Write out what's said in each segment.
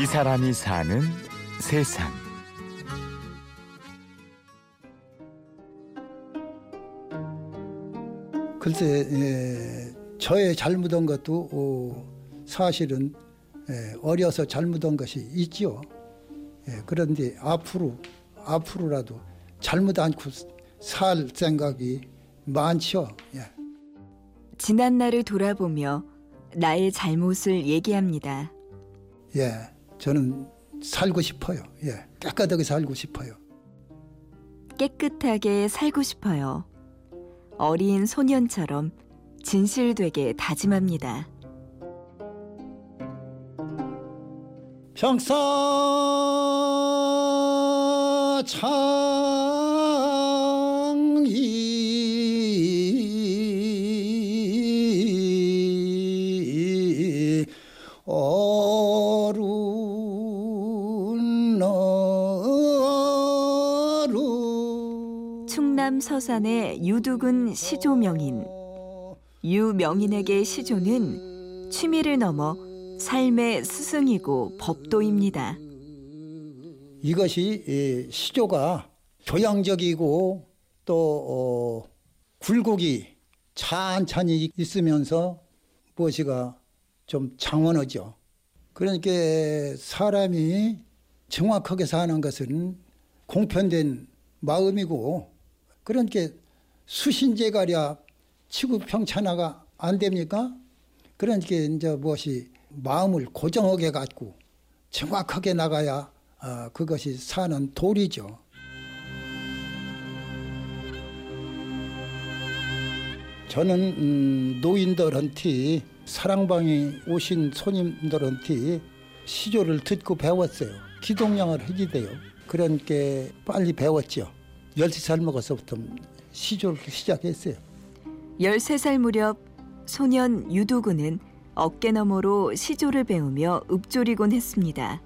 이 사람이 사는 세상. 글쎄 에, 저의 잘못한 것도 어, 사실은 에, 어려서 잘못한 것이 있지요. 예, 그런데 앞으로 앞으로라도 잘못 않고 살 생각이 많죠. 예. 지난 날을 돌아보며 나의 잘못을 얘기합니다. 예, 저는 살고 싶어요. 예, 깨끗하게 살고 싶어요. 깨끗하게 살고 싶어요. 어린 소년처럼 진실되게 다짐합니다. 평사 창 충남 서산의 유두근 시조명인 유명인에게 시조는 취미를 넘어 삶의 스승이고 법도입니다. 이것이 이 시조가 교양적이고 또 어, 굴곡이 찬찬히 있으면서 무엇이가 좀 장원하죠. 그러니까 사람이 정확하게 사는 것은 공편된 마음이고 그러니까 수신제가랴 치구 평천하가 안 됩니까? 그러니까 이제 무엇이 마음을 고정하게 갖고 정확하게 나가야 아, 그것이 사는 도리죠. 저는 음, 노인들한테 사랑방에 오신 손님들한테 시조를 듣고 배웠어요. 기동량을 해야 돼요. 그러니까 빨리 배웠죠. 13살 먹어서부터 시조를 시작했어요. 13살 무렵 소년 유두근은 어깨너머로 시조를 배우며 읊조리곤 했습니다.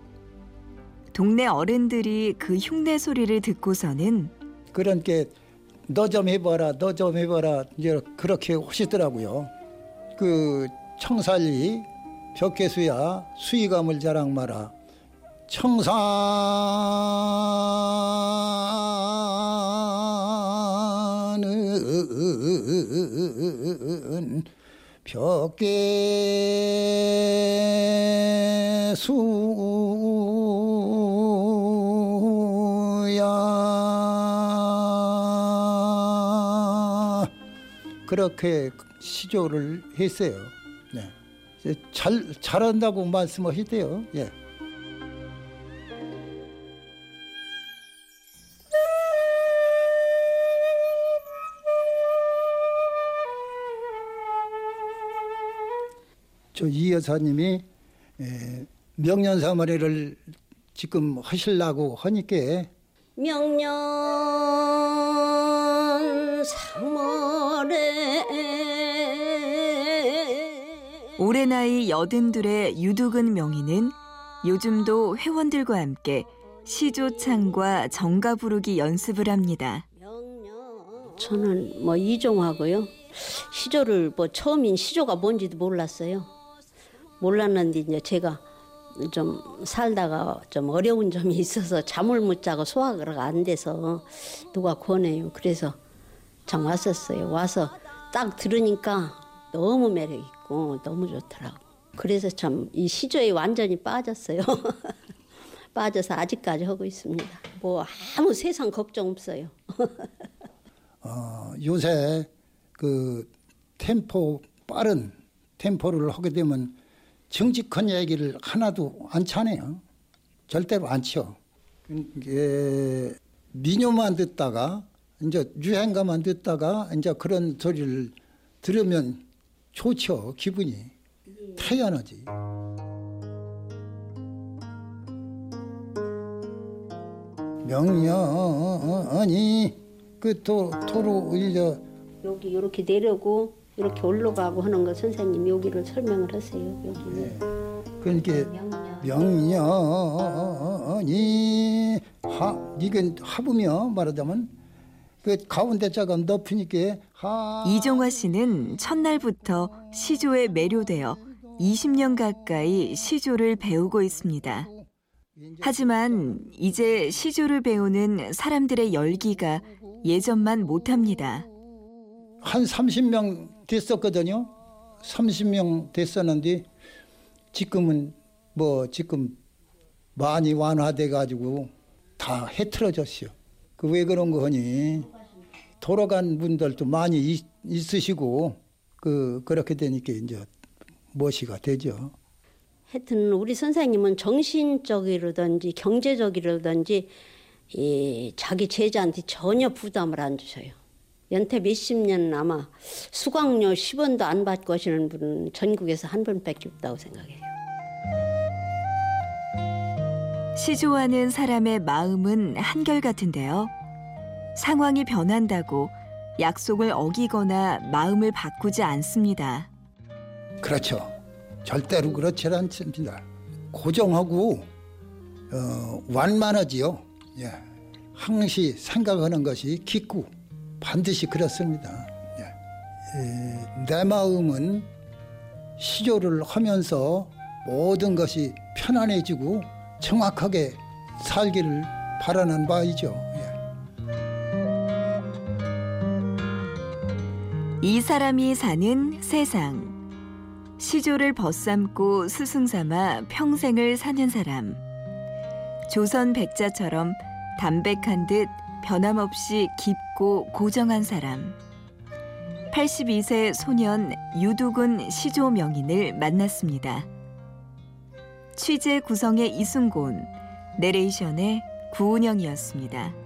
동네 어른들이 그 흉내 소리를 듣고서는 그러니까 너좀 해봐라, 너 좀 해봐라 이제 그렇게 하시더라고요. 그 청살리 벽계수야 수의감을 자랑 마라. 청산 은 벽계 수야 그렇게 시조를 했어요. 네. 잘 잘한다고 말씀을 했대요. 예. 저 이 여사님이 에, 명년사머리를 지금 하시려고 하니까 명년 3월에 올해 나이 여든둘의 유두근 명의는 요즘도 회원들과 함께 시조창과 정가 부르기 연습을 합니다. 저는 뭐 이종하고요. 시조를 뭐 처음인 시조가 뭔지도 몰랐어요. 몰랐는데 이제 제가 좀 살다가 좀 어려운 점이 있어서 잠을 못 자고 소화가 안 돼서 누가 권해요. 그래서 참 왔었어요. 와서 딱 들으니까 너무 매력 있고 너무 좋더라고. 그래서 참 이 시조에 완전히 빠졌어요. 빠져서 아직까지 하고 있습니다. 뭐 아무 세상 걱정 없어요. 어, 요새 그 템포 빠른 템포를 하게 되면 정직한 얘기를 하나도 안 차네요. 절대로 안 쳐. 이게 민요만 듣다가 이제 유행가만 듣다가 이제 그런 소리를 들으면 좋죠. 기분이 태연하지. 명년이 그 도, 도로 이제 여기 이렇게 내려고 이렇게 올라가고 하는 거 선생님 여기를 설명을 하세요. 여기를 그러니까 명년이 하 이건 합으며 말하자면 그 가운데 자가 높으니까 하 이종화 씨는 첫날부터 시조에 매료되어 20년 가까이 시조를 배우고 있습니다. 하지만 이제 시조를 배우는 사람들의 열기가 예전만 못합니다. 한 30명 됐었거든요. 30명 됐었는데 지금은 뭐 지금 많이 완화돼 가지고 다 해틀어졌어요. 그 왜 그런 거 하니 돌아간 분들도 많이 있, 있으시고 그 그렇게 되니까 이제 무엇이가 되죠. 하여튼 우리 선생님은 정신적이라든지 경제적이라든지 이 자기 제자한테 전혀 부담을 안 주셔요. 연태 몇십 년 아마 수강료 10원도 안 받고 하시는 분은 전국에서 한 분밖에 없다고 생각해요. 시조하는 사람의 마음은 한결같은데요. 상황이 변한다고 약속을 어기거나 마음을 바꾸지 않습니다. 그렇죠. 절대로 그렇지 않습니다. 고정하고 어, 완만하지요. 예. 항시 생각하는 것이 깊고 반드시 그렇습니다. 예. 에, 내 마음은 시조를 하면서 모든 것이 편안해지고 정확하게 살기를 바라는 바이죠. 예. 이 사람이 사는 세상. 시조를 벗삼고 스승삼아 평생을 사는 사람. 조선 백자처럼 담백한 듯 변함없이 깊고 고정한 사람. 82세 소년 유두근 시조 명인을 만났습니다. 취재 구성의 이순곤, 내레이션의 구운영이었습니다.